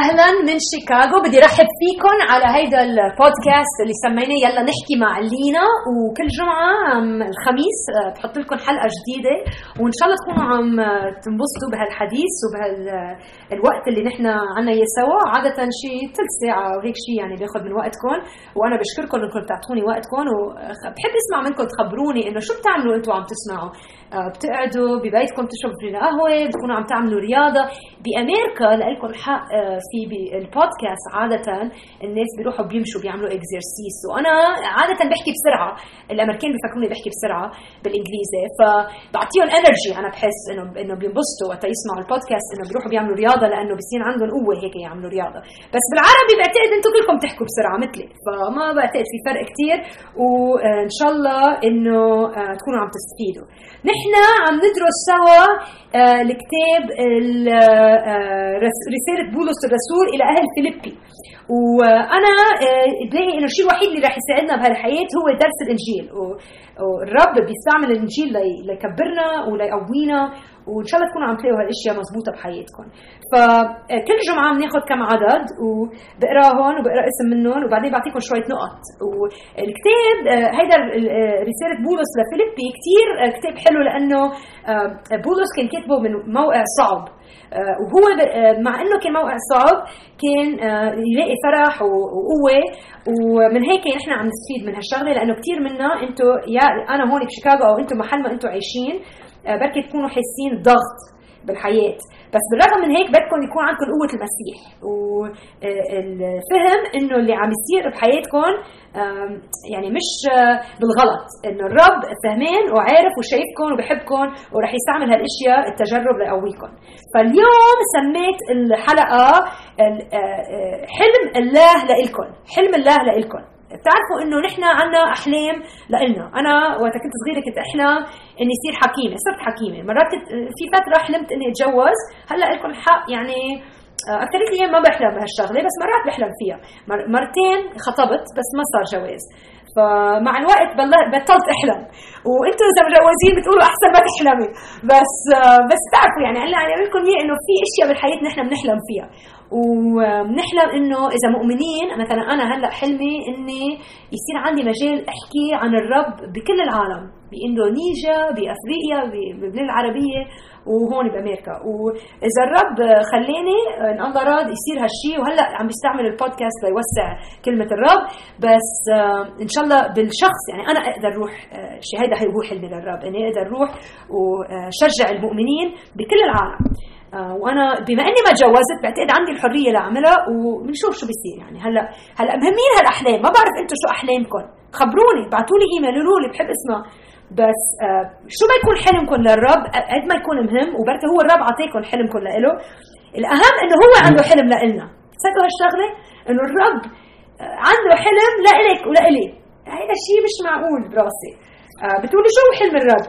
أهلا من شيكاغو. بدي رحب فيكم على هيدا البودكاست اللي سميناه يلا نحكي مع لينا. وكل جمعة الخميس آه، بحط لكم حلقة جديدة. وإن شاء الله تكونوا عم تنبسطوا بهالحديث وبهالوقت اللي نحن عنا إياه سوا. عادة شيء ثلث ساعة وهيك شيء يعني بياخذ من وقتكم وأنا بشكركم إنكم بتعطوني وقتكم وبحب أسمع منكم تخبروني إنه شو بتعملوا أنتم عم تسمعوا. بتقعدوا ببيتكم تشربوا قهوة بتكونوا عم تعملوا رياضة. بأمريكا لكم حق في بالبودكاست عادة الناس بيروحوا بيمشوا بيعملوا exercise وأنا عادة بحكي بسرعة. الأمريكان بيفكروني بحكي بسرعة بالإنجليزي. فبعطيهم energy أنا بحس انه إنه بينبسطوا وقت يسمعوا البودكاست إنه بيروحوا بيعملوا رياضة لأنه بصير عندهم قوة هيك يعملوا رياضة. بس بالعربي بعتقد أنتم كلكم تحكوا بسرعة مثلي. فما بعتقد في فرق كثير وإن شاء الله إنه آه، تكونوا عم تستفيدوا. نحن عم ندرس سوا آه، الكتاب آه، رسالة بولس الرسول إلى أهل فيليبي. وأنا آه، بلاقي إنه الشيء الوحيد اللي رح يساعدنا بهالحياة هو درس الإنجيل. والرب بيستعمل الإنجيل ليكبرنا وليقوينا. وإن شاء الله تكونوا عم تلاقوا هالأشياء مضبوطه بحياتكم. فكل جمعة بناخذ كم عدد وبقراهم وبقرا اسم منهم وبعدين بعطيكم شوية نقط. والكتاب هيدا رسالة بولس لفيليبي. كثير كتاب حلو لأنه بولس كان كاتبه من موقع صعب. وهو مع إنه كان موقع صعب كان يلاقي فرح وقوة. ومن هيك نحن عم نستفيد من هالشغلة لأنه كثير منا أنتم يا أنا هون بشيكاغو أو أنتم محل ما أنتم عايشين. بركي تكونوا حاسين ضغط بالحياة. بس بالرغم من هيك بدكم يكون عندكم قوة المسيح. والفهم إنه اللي عم يصير بحياتكم يعني مش آه، بالغلط. إنه الرب فهمان وعارف وشايفكم وبحبكم ورح يستعمل هالأشياء التجرب ليقويكم فاليوم سميت الحلقة آه، حلم الله لإلكم. حلم الله لإلكم. بتعرفوا إنه نحن عنا أحلام لإلنا. أنا وقت كنت صغيرة كنت احلم إني اصير حكيمة صرت حكيمة. مرات كنت في فترة حلمت إني أتجوز. هلأ لكم الحق يعني آه، أكثر الأيام ما بحلم بهالشغلة بس مرات بحلم فيها. مرتين خطبت بس ما صار جواز. فمع الوقت بطلت أحلم. وأنتم إذا مجوزين بتقولوا أحسن ما تحلمي بس بس تعرفوا يعني هلا يعني لكم إنه في أشياء بالحياة نحن بنحلم فيها. وبنحلم إنه إذا مؤمنين مثلا أنا هلأ حلمي إني يصير عندي مجال أحكي عن الرب بكل العالم بإندونيسيا بأفريقيا ببلاد العربية وهون بأمريكا. وإذا الرب خلاني إن الله راد يصير هالشيء وهلأ عم بيستعمل البودكاست ليوسع كلمة الرب. بس آه، إن شاء الله بالشخص يعني أنا أقدر أروح آه، شيء هيدا هو حلمي للرب إني أقدر أروح وشجع المؤمنين بكل العالم. آه، وأنا بما إني ما تجوزت بعتقد عندي الحرية لأعملها وبنشوف شو بيصير. يعني هلأ هلأ مهمين هالأحلام. ما بعرف أنتم شو احلامكم خبروني ابعثوا لي إيميل قولوا لي بحب أسمع. بس آه شو ما يكون حلمكم للرب؟ قد ما يكون مهم وبركي هو الرب عطيكم حلمكم لإله. الأهم إنه هو عنده حلم لإلنا. تصدقوا هالشغلة؟ إنه الرب آه عنده حلم لإلك ولإلي. هذا الشيء مش معقول براسي. آه بتقولي شو حلم الرب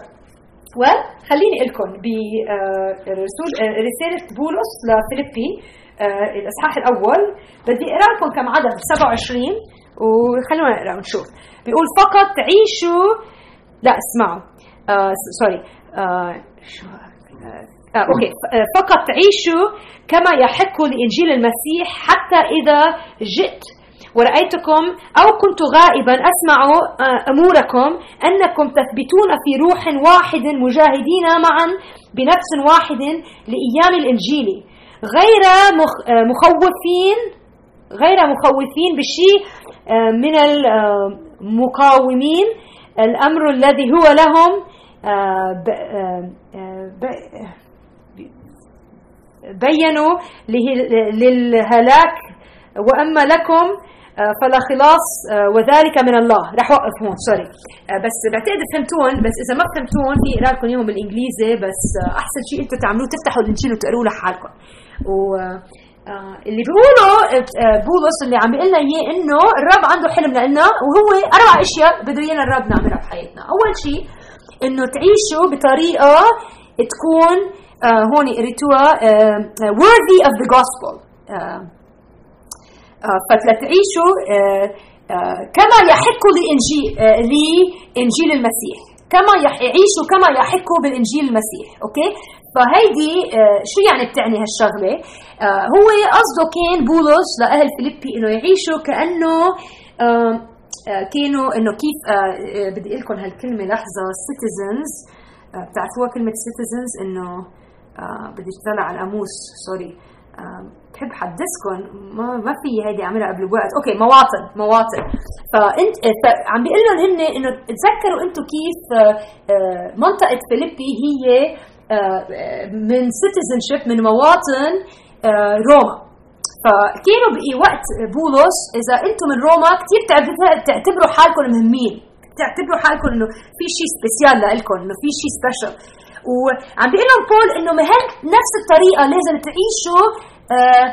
وخليني لكم برسالة بولس لفيليبي آه، الإصحاح الأول. بدي أقرأ لكم كم عدد 27 وخلونا نقرأ ونشوف. بيقول فقط عيشوا. لا اسمعوا. آه sorry آه شو آه okay. آه، فقط عيشوا كما يحق لإنجيل المسيح حتى إذا جئت ورأيتكم أو كنت غائبا أسمع آه، أموركم أنكم تثبتون في روح واحد مجاهدين معا بنفس واحد لإيمان الإنجيل. غير آه، مخوفين غير مخوفين بشيء آه، من المقاومين الأمر الذي هو لهم بينوا للهلاك. وأما لكم فلا خلاص آه، وذلك من الله. رح اوقف هون سوري. آه، بس بعتقد فهمتون بس إذا ما فهمتون في اقرا لكم اياهم بالإنجليزي بس أحسن شيء أنتم تعملوه تفتحوا الإنجيل وتقروه لحالكم. و اللي بيقولوا بولس اللي عم بيقول لنا إياه إنه الرب عنده حلم لنا وهو أربع أشياء بده إيانا الرب نعملها بحياتنا، أول شيء إنه تعيشوا بطريقة تكون هون قريتوها worthy of the gospel. آه، فتعيشوا آه، آه، كما يحق لإنجيل لإنجيل المسيح. كما يعيشوا كما يحق بالإنجيل المسيح أوكي؟ فهيدي شو يعني بتعني هالشغلة؟ آه، هو قصده كان بولس لأهل فيليبي إنه يعيشوا كأنه كانوا إنه كيف بدي أقول لكم هالكلمة لحظة citizens بتعرفوها كلمة citizens إنه بدي اشتغل على القاموس sorry بحب حدثكم ما ما في هيدي أعملها قبل بوقت okay مواطن مواطن. فانت عم بيقول لهم هن إنه تذكروا أنتم كيف منطقة فيليبي هي من citizenship من مواطن روما. فكانوا بوقت بولس إذا أنتم من روما كثير تعتبروا حالكم مهمين. تعتبروا حالكم إنه في شيء special لكم إنه في شيء special وعم بيقول لهم بول إنه بهال نفس الطريقة لازم تعيشوا آه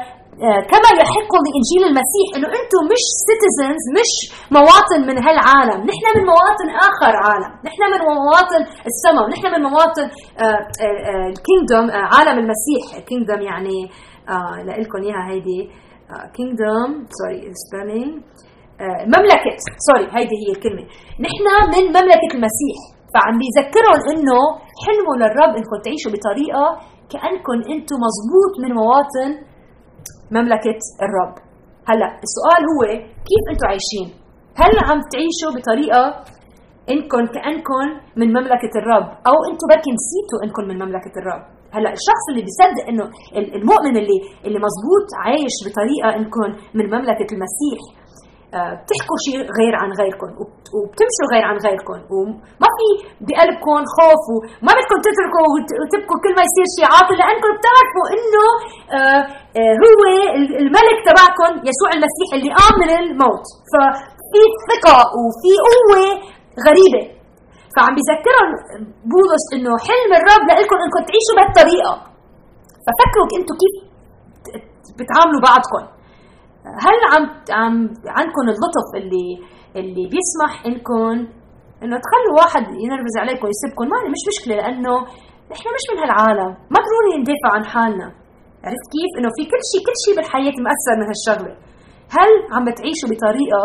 آه كما يحق لإنجيل المسيح إنه أنتم مش citizens مش مواطن من هالعالم، نحن من مواطن آخر عالم، نحن من مواطن السماء، نحن من مواطن ال kingdom آه، عالم المسيح، kingdom يعني لكم إياها هيدي kingdom sorry spelling مملكة sorry هيدي هي الكلمة. نحن من مملكة المسيح. فعم بيذكرهم إنه حلمه للرب إنكم تعيشوا بطريقة كأنكم أنتم مزبوط من مواطن مملكة الرب. هلا السؤال هو كيف أنتم عايشين؟ هل عم تعيشوا بطريقة إنكم كأنكم من مملكة الرب؟ أو أنتم بركي نسيتوا إنكم من مملكة الرب؟ هلا الشخص اللي بيصدق إنه المؤمن اللي اللي مزبوط عايش بطريقة إنكم من مملكة المسيح بتحكوا شيء غير عن غيركم وبتمشوا غير عن غيركم وما في بقلبكم خوف وما بدكم تتركوا وتبكوا كل ما يصير شيء عاطل لانكم بتعرفوا إنه آه، آه، هو الملك تبعكم يسوع المسيح اللي قام من الموت. ففي ثقة وفي قوة غريبة. فعم بيذكرهم بولس إنه حلم الرب لكم انكم تعيشوا بهالطريقة. ففكروا أنتم كيف بتعاملوا بعضكم هل عم عم عندكم اللطف اللي اللي بيسمح إنكم إنه تخلوا واحد ينرفز عليكم ويسبكم ما مش مشكلة لأنه نحن مش من هالعالم. ما ضروري ندافع عن حالنا. عرفت كيف؟ إنه في كل شيء كل شيء بالحياة مأثر من هالشغلة. هل عم بتعيشوا بطريقة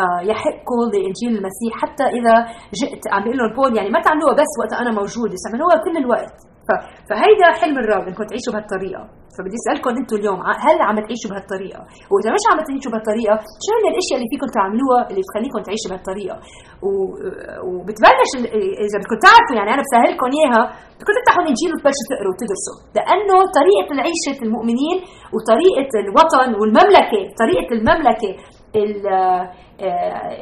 آه، يحقوا لإنجيل المسيح حتى إذا جئت عم بيقول لهم بول يعني ما تعملوها بس وقت أنا موجود تعملوها كل الوقت. فهيدا حلم الرب انكم تعيشوا بهالطريقة. فبدي أسألكم أنتم اليوم هل عم تعيشوا بهالطريقة؟ وإذا مش عم تعيشوا بهالطريقة شو هي الأشياء اللي فيكم تعملوها اللي بتخليكم تعيشوا بهالطريقة؟ وبتبلش إذا بدكم تعرفوا يعني أنا بسهلكم إياها بدكم تفتحوا الإنجيل وتبلشوا تقروا وتدرسوا. لأنه طريقة العيشة المؤمنين وطريقة الوطن والمملكة طريقة المملكة آه،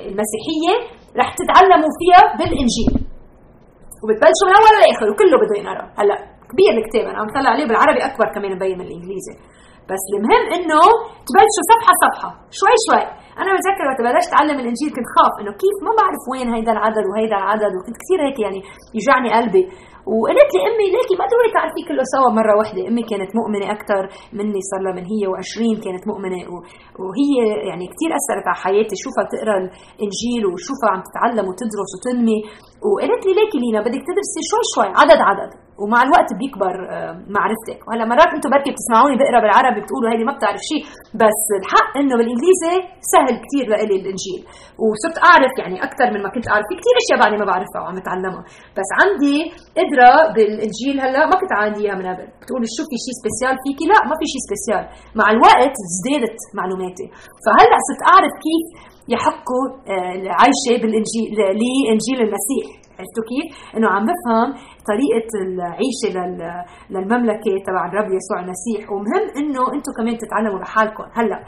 المسيحية رح تتعلموا فيها بالإنجيل. وبتبلشوا من أول لاخر وكله بده ينقرا هلأ. كبير الكتاب. أنا عم طلع عليه بالعربي أكبر كمان مبين من الإنجليزي. بس المهم إنه تبلشوا صفحة صفحة شوي شوي. أنا بتذكر وقت بلشت أتعلم الإنجيل كنت خاف إنه كيف؟ ما بعرف وين هيدا العدد وهيدا العدد وكنت كثير هيك يعني يجعني قلبي. وقلت لي أمي ليكي ما ضروري تعرفي كله سوا مرة واحدة أمي كانت مؤمنة أكثر مني صار لها من هي و20 كانت مؤمنة. وهي يعني كثير أثرت على حياتي شوفها تقرا الإنجيل وشوفها عم تتعلم وتدرس وتنمي. وقالت لي ليكي لينا بدك تدرسي شوي شوي عدد عدد. ومع الوقت بيكبر آه، معرفتك وهلا مرات أنتم بركي بتسمعوني بقرا بالعربي بتقولوا هيدي ما بتعرف شيء بس الحق انه بالإنجليزي سهل كثير لإلي الإنجيل. وصرت أعرف يعني أكثر من ما كنت أعرف. في كثير أشياء بعدني ما بعرفها وعم أتعلمها. بس عندي قدره بالإنجيل هلا ما كنت عندي إياها من قبل بتقولي شو في شيء special فيكي؟ لا ما في شيء special مع الوقت ازدادت معلوماتي. فهلأ صرت أعرف كيف يحقوا آه، العيشة بالانجيل لإنجيل المسيح. عرفتوا كيف؟ إنه عم بفهم طريقة العيشة للمملكة تبع الرب يسوع المسيح. ومهم إنه أنتم كمان تتعلموا لحالكم هلأ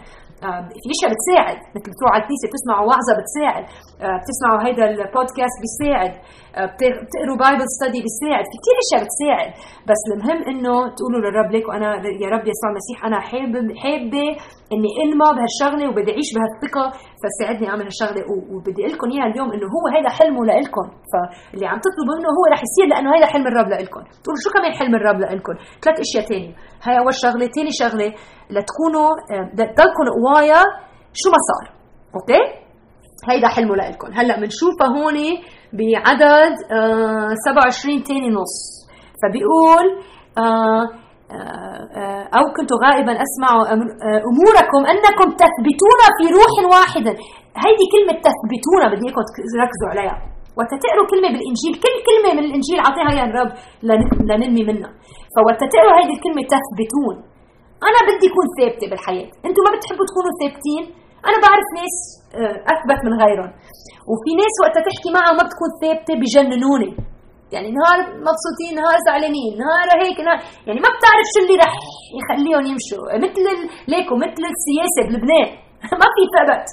في إشياء بتساعد. مثل بتروحوا على الكنيسة بتسمعوا وعظه بتساعد. آه، بتسمعوا هيدا البودكاست بيساعد. آه، بتقروا بايبل ستدي بيساعد. في كثير إشياء بتساعد. بس المهم إنه تقولوا للرب ليك وأنا يا رب يسوع المسيح أنا حابب حابة إني انمى بهالشغلة وبدي أعيش بهالثقة فساعدني أعمل هالشغلة وبدي أقول لكم إياها اليوم إنه هو هذا حلمه لإلكم. فاللي عم تطلبوا منه هو رح يصير لأنه هذا حلم الرب لإلكم. تقولوا شو كمان حلم الرب لإلكم؟ ثلاث أشياء ثانية هاي أول شغلة. ثاني شغلة لتكونوا تضلكم قوايا شو ما صار. أوكي؟ هيدا حلمه لإلكم. هلأ بنشوفها هون بعدد آه 27 ثاني نص. فبيقول آه آه أو كنت غائبا أسمع أموركم أنكم تثبتون في روح واحد هيدي كلمة تثبتون بدي إياكم تركزوا عليها. وقت تقروا كلمة بالإنجيل. كل كلمة من الإنجيل اعطيها يا الرب لننمي منها. فوقت تقروا هيدي الكلمة تثبتون. أنا بدي أكون ثابتة بالحياة. أنتم ما بتحبوا تكونوا ثابتين؟ أنا بعرف ناس آه، أثبت من غيرهم. وفي ناس وقت تحكي معها ما بتكون ثابتة بجننوني. يعني نهار مبسوطين نهار زعلانين نهار هيك نهار يعني ما بتعرف شو اللي رح يخليهم يمشوا. مثل ليكو مثل السياسة بلبنان ما في ثبت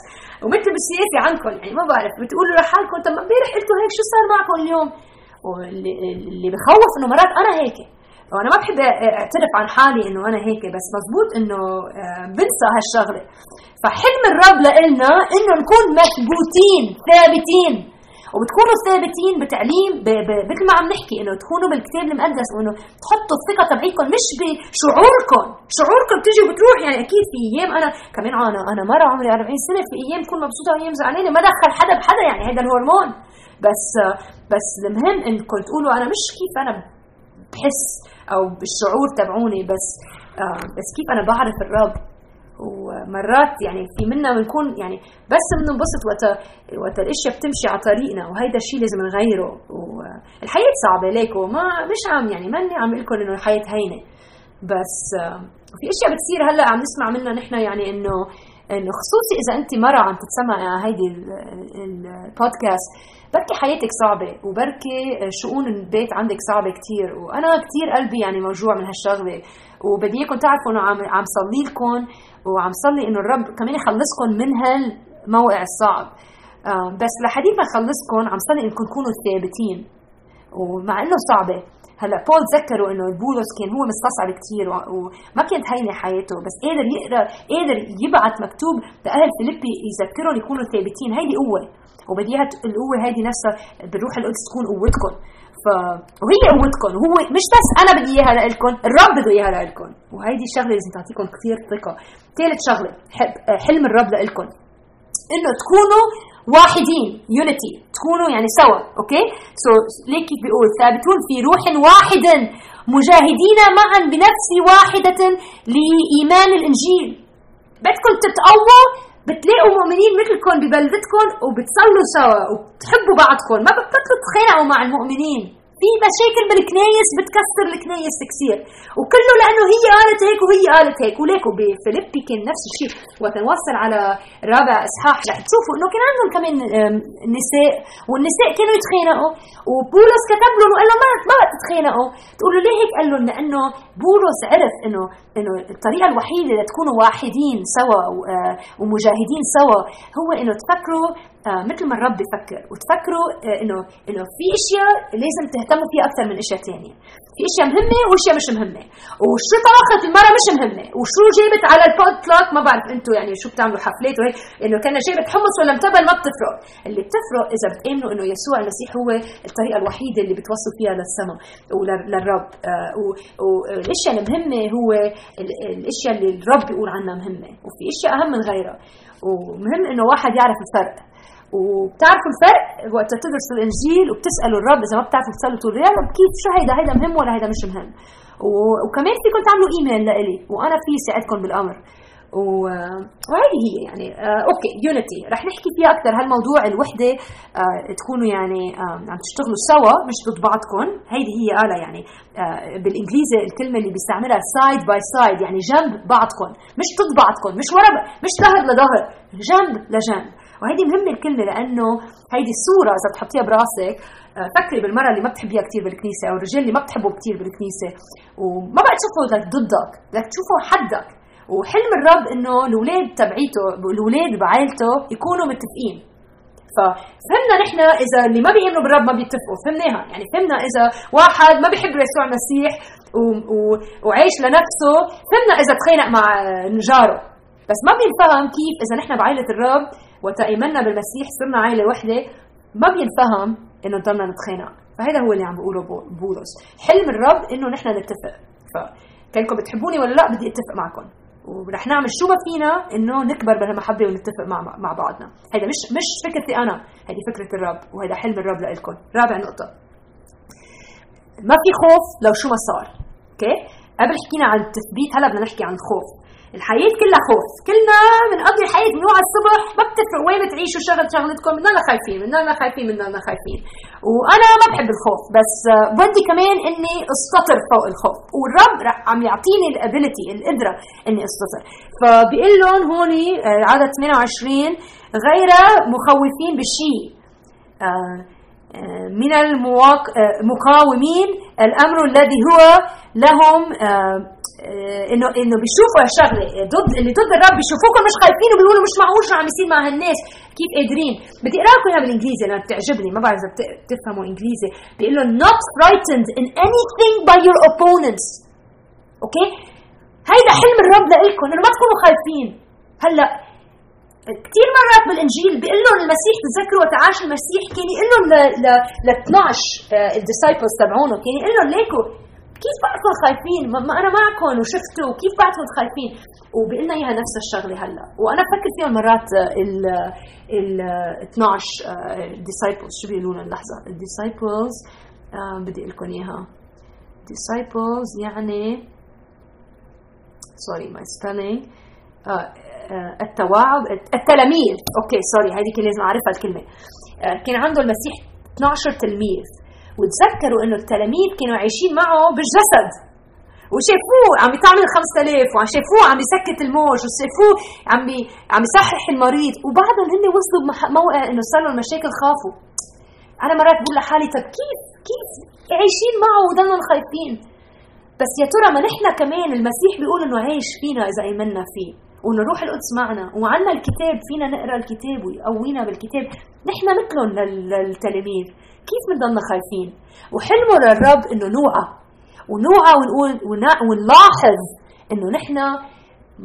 ومثل بالسياسة عندكم يعني ما بعرف بتقولوا لحالكم طب ما امبارح قلتوا هيك شو صار معكم اليوم؟ واللي بخوف إنه مرات أنا هيك. وأنا ما بحب أعترف عن حالي إنه أنا هيك بس مزبوط إنه آه، بنسى هالشغلة. فحلم الرب لنا إنه نكون مثبوتين ثابتين. وبتكونوا ثابتين بتعليم مثل ما عم نحكي إنه تكونوا بالكتاب المقدس وإنه تحطوا الثقة تبعيكم مش بشعوركم. شعوركم بتيجي وبتروح. يعني أكيد في أيام أنا كمان أنا أنا مرة عمري 40 سنة في أيام بكون مبسوطة وأيام زعلانة ما دخل حدا بحدا. يعني هذا الهرمون. بس بس المهم انكم تقولوا أنا مش كيف أنا بحس أو بالشعور تبعوني بس آه بس كيف أنا بعرف الرب. ومرات يعني في منا بنكون يعني بس بننبسط وقت وقت الأشياء بتمشي على طريقنا وهيدا الشيء لازم نغيره. والحياة صعبة ليك وما مش عم يعني ماني عم لكم إنه الحياة هينة. بس آه، في أشياء بتصير هلأ عم نسمع منها نحن يعني إنه خصوصي إذا أنت مرة عم تتسمع هيدي البودكاست بركي حياتك صعبة وبركي شؤون البيت عندك صعبة كثير وأنا كثير قلبي يعني موجوع من هالشغلة وبدي إياكم تعرفوا إنه عم عم صلي لكم وعم صلي إنه الرب كمان يخلصكم من هالموقع الصعب. آه، بس لحديث ما يخلصكم عم صلي إنكم تكونوا ثابتين ومع إنه صعبة. هلا بول ذكروا إنه بولس كان هو مستصعب كثير وما كانت هينة حياته بس قادر يقرأ قادر يبعث مكتوب لأهل فيليبي يذكرهم يكونوا ثابتين. هيدي قوة وبدي القوة هيدي نفسها بالروح القدس تكون قوتكم. ف وهي قوتكم وهو مش بس أنا بدي إياها لكم الرب بده إياها لكم وهيدي الشغله لازم تعطيكم كثير ثقة. ثالث شغلة حلم الرب لكم إنه تكونوا واحدين unity تكونوا يعني سوا okay? so so, بيقول ثابتون في روح واحد مجاهدين معا بنفس واحدة لإيمان الإنجيل. بدكم تتقووا بتلاقوا مؤمنين مثلكم ببلدتكم وبتصلوا سوا وبتحبوا بعضكم. ما بتبطلوا مع المؤمنين. في مشاكل بالكنايس بتكسر الكنايس كثير. وكله لأنه هي قالت هيك وهي قالت هيك. وليكو بفيليبي كان نفس الشيء وقت نوصل على رابع إصحاح رح تشوفوا إنه كان عندهم كمان نساء. والنساء كانوا يتخانقوا. وبولس كتب لهم وقال لهم ما ما تتخانقوا تقولوا ليه هيك؟ قال لهم لأنه بولس عرف إنه إنه الطريقة الوحيدة لتكونوا واحدين سوا آه، ومجاهدين سوا هو إنه تفكروا آه مثل ما الرب بفكر وتفكروا آه إنه إنه في إشياء لازم تهتموا فيها أكثر من إشياء ثانية في إشياء مهمة واشياء مش مهمة. وشو طبخت المرة مش مهمة. وشو جابت على البوتلاك ما بعرف أنتم يعني شو بتعملوا حفلات وهيك. إنه كان جابت حمص ولا متبل ما بتفرق. اللي بتفرق إذا بتآمنوا إنه يسوع المسيح هو الطريقة الوحيدة اللي بتوصل فيها للسماء وللرب آه والاشياء المهمة هو الأشياء اللي الرب بيقول عنها مهمة. وفي أشياء أهم من غيرها. ومهم إنه واحد يعرف الفرق. وبتعرفوا الفرق؟ وقت تدرسوا الإنجيل وبتسألوا الرب إذا ما بتعرفوا تصلوا تقولوا يا كيف شو هيدا؟ هيدا مهم ولا هيدا مش مهم؟ وكمان فيكم تعملوا إيميل لإلي وأنا في ساعدكم بالأمر. وهذه هي يعني آه okay unity رح نحكي فيها أكثر. هالموضوع الوحدة آه تكونوا يعني آه عم تشتغلوا سوا مش ضد بعضكم. هيدي هي قالها يعني آه بالإنجليزي الكلمة اللي بيستعملها side by side يعني جنب بعضكم. مش ضد بعضكم مش ورا مش ظهر لظهر جنب لجنب. وهيدي مهمة الكلمة لأنه هيدي الصورة إذا بتحطيها براسك آه، فكري بالمرة اللي ما بتحبيها كثير بالكنيسة أو الرجال اللي ما بتحبه كثير بالكنيسة وما بقى تشوفه لك ضدك بدك تشوفه حدك. وحلم الرب إنه الاولاد تبعيته الاولاد بعائلته يكونوا متفقين. ففهمنا نحن إذا اللي ما بيؤمنوا بالرب ما بيتفقوا فهمناها. يعني فهمنا إذا واحد ما بيحب يسوع المسيح و... و... وعايش لنفسه فهمنا إذا تخانق مع جاره بس ما بينفهم كيف إذا نحن بعائلة الرب وتأيمنا بالمسيح صرنا عائلة وحدة ما بينفهم إنه نضلنا نتخانق. فهذا هو اللي عم بقوله بولس. حلم الرب إنه نحن نتفق. فكانكم بتحبوني ولا لا بدي أتفق معكم. ورح نعمل شو ما فينا إنه نكبر بهالمحبة ونتفق مع مع بعضنا. هيدا مش مش فكرتي أنا هيدي فكرة الرب وهيدا حلم الرب لكم رابع نقطة. ما في خوف لو شو ما صار. okay? قبل حكينا عن التثبيت هلا بدنا نحكي عن الخوف الحياة كلها خوف. كلنا بنقضي الحياة بنوعى الصبح ما بتفرق وين بتعيشوا شغل شغلتكم بنضلنا خايفين؟ بنضلنا خايفين؟ بنضلنا خايفين؟ وأنا ما بحب الخوف بس بدي كمان إني أسيطر فوق الخوف. والرب عم يعطيني ال ability القدرة إني أسيطر. فبيقول لهم هون آه، عدد 28 غير مخوفين بشيء. آه، آه، من المقاومين الأمر الذي هو لهم انه إنه بيشوفوا هالشغله ضد اللي ضد الرب بيشوفوكم مش خايفين وبيقولوا مش معقول شو عم يصير مع هالناس. كيف قادرين؟ بدي اقرا لكم إياها بالإنجليزي لأنها بتعجبني ما بعرف إذا بتفهموا إنجليزي. بيقول لهم not frightened in anything by your opponents. أوكي؟ هيدا حلم الرب لإلكم إنه ما تكونوا خايفين. هلأ كثير مرات بالإنجيل بيقول لهم المسيح تذكروا وقت عاش المسيح كان يقول لهم ل 12 ال disciples تبعونه كان يقول لهم ليكو كيف بعدكم خايفين؟ ما أنا معكم وشفتوا وكيف بعدكم خايفين؟ وبيقول لنا إياها نفس الشغلة هلأ، وأنا بفكر فيهم مرات ال ال 12 disciples شو بيقولوا لنا لحظه ال disciples آه بدي أقول لكم إياها. disciples يعني sorry my spelling آه آه التواعد التلاميذ. okay sorry هذه كان لازم أعرفها الكلمة. آه كان عنده المسيح 12 تلميذ. وتذكروا إنه التلاميذ كانوا عايشين معه بالجسد. وشافوه عم يطعمل 5000 وعم شافوه عم يسكت الموج وشافوه عم عم يصحح المريض. وبعدهم هن وصلوا بموقع إنه صار لهم مشاكل خافوا. أنا مرات بقول لحالي طب كيف كيف عايشين معه وضلنا خايفين؟ بس يا ترى ما نحن كمان المسيح بيقول إنه عايش فينا إذا ايمنا فيه؟ وإنه روح القدس معنا. وعنا الكتاب فينا نقرأ الكتاب ويقوينا بالكتاب. نحن مثلهم للتلاميذ. كيف بنضلنا خايفين؟ وحلمه للرب إنه نوعى. ونوعى ونقول ونلاحظ إنه نحن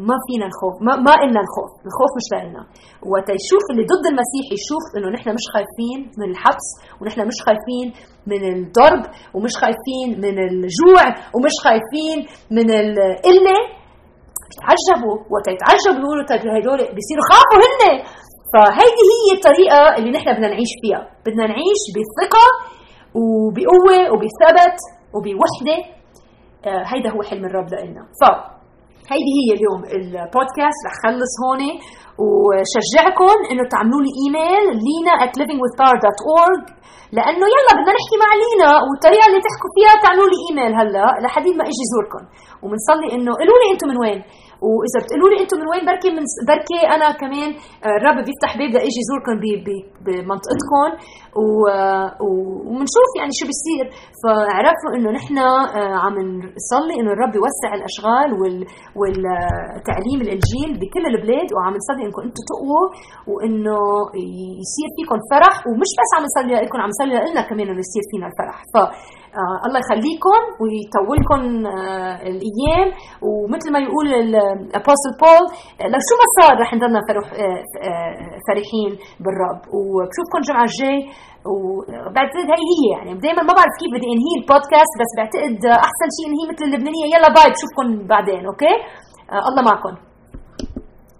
ما فينا الخوف. ما ما إلنا الخوف. الخوف مش لنا. وقت يشوف اللي ضد المسيح يشوف إنه نحن مش خايفين من الحبس ونحن مش خايفين من الضرب ومش خايفين من الجوع ومش خايفين من القلة. بيتعجبوا وقت يتعجبوا بيقولوا طيب هدول بيصيروا خافوا هن. فهيدي هي الطريقة اللي نحن بدنا نعيش فيها. بدنا نعيش بثقة وبقوة وبثبت وبوحدة. آه هيدا هو حلم الرب لنا ف هيدي هي اليوم البودكاست. رح خلص هون وشجعكم إنه تعملوا لي إيميل لينا at livingwithpower.org لأنه يلا بدنا نحكي مع لينا والطريقة اللي تحكوا فيها تعملوا لي إيميل هلا لحديد ما إجي زوركم. وبنصلي إنه قولوا لي أنتم من وين. وإذا بتقولوا لي أنتم من وين بركي من بركي أنا كمان آه، الرب بيفتح باب لاجي زوركم بمنطقتكم. وبنشوف يعني شو بيصير. فعرفوا إنه نحن آه، عم نصلي إنه الرب يوسع الأشغال والتعليم الإنجيل بكل البلاد وعم نصلي إنكم أنتم تقووا وإنه يصير فيكم فرح. ومش بس عم نصلي لكم عم نصلي لنا كمان إنه يصير فينا الفرح. ف الله يخليكم ويطولكم آه الأيام. ومثل ما يقول الأبوستل بول آه، لو شو ما صار رح نضلنا فرح آه, آه، فرحين بالرب. وبشوفكم الجمعة الجاي. وبعتقد هي هي يعني. دائما ما بعرف كيف بدي انهي البودكاست بس بعتقد أحسن شيء انهي مثل اللبنانية. يلا bye. بشوفكم بعدين okay؟ آه الله معكم.